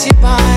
se.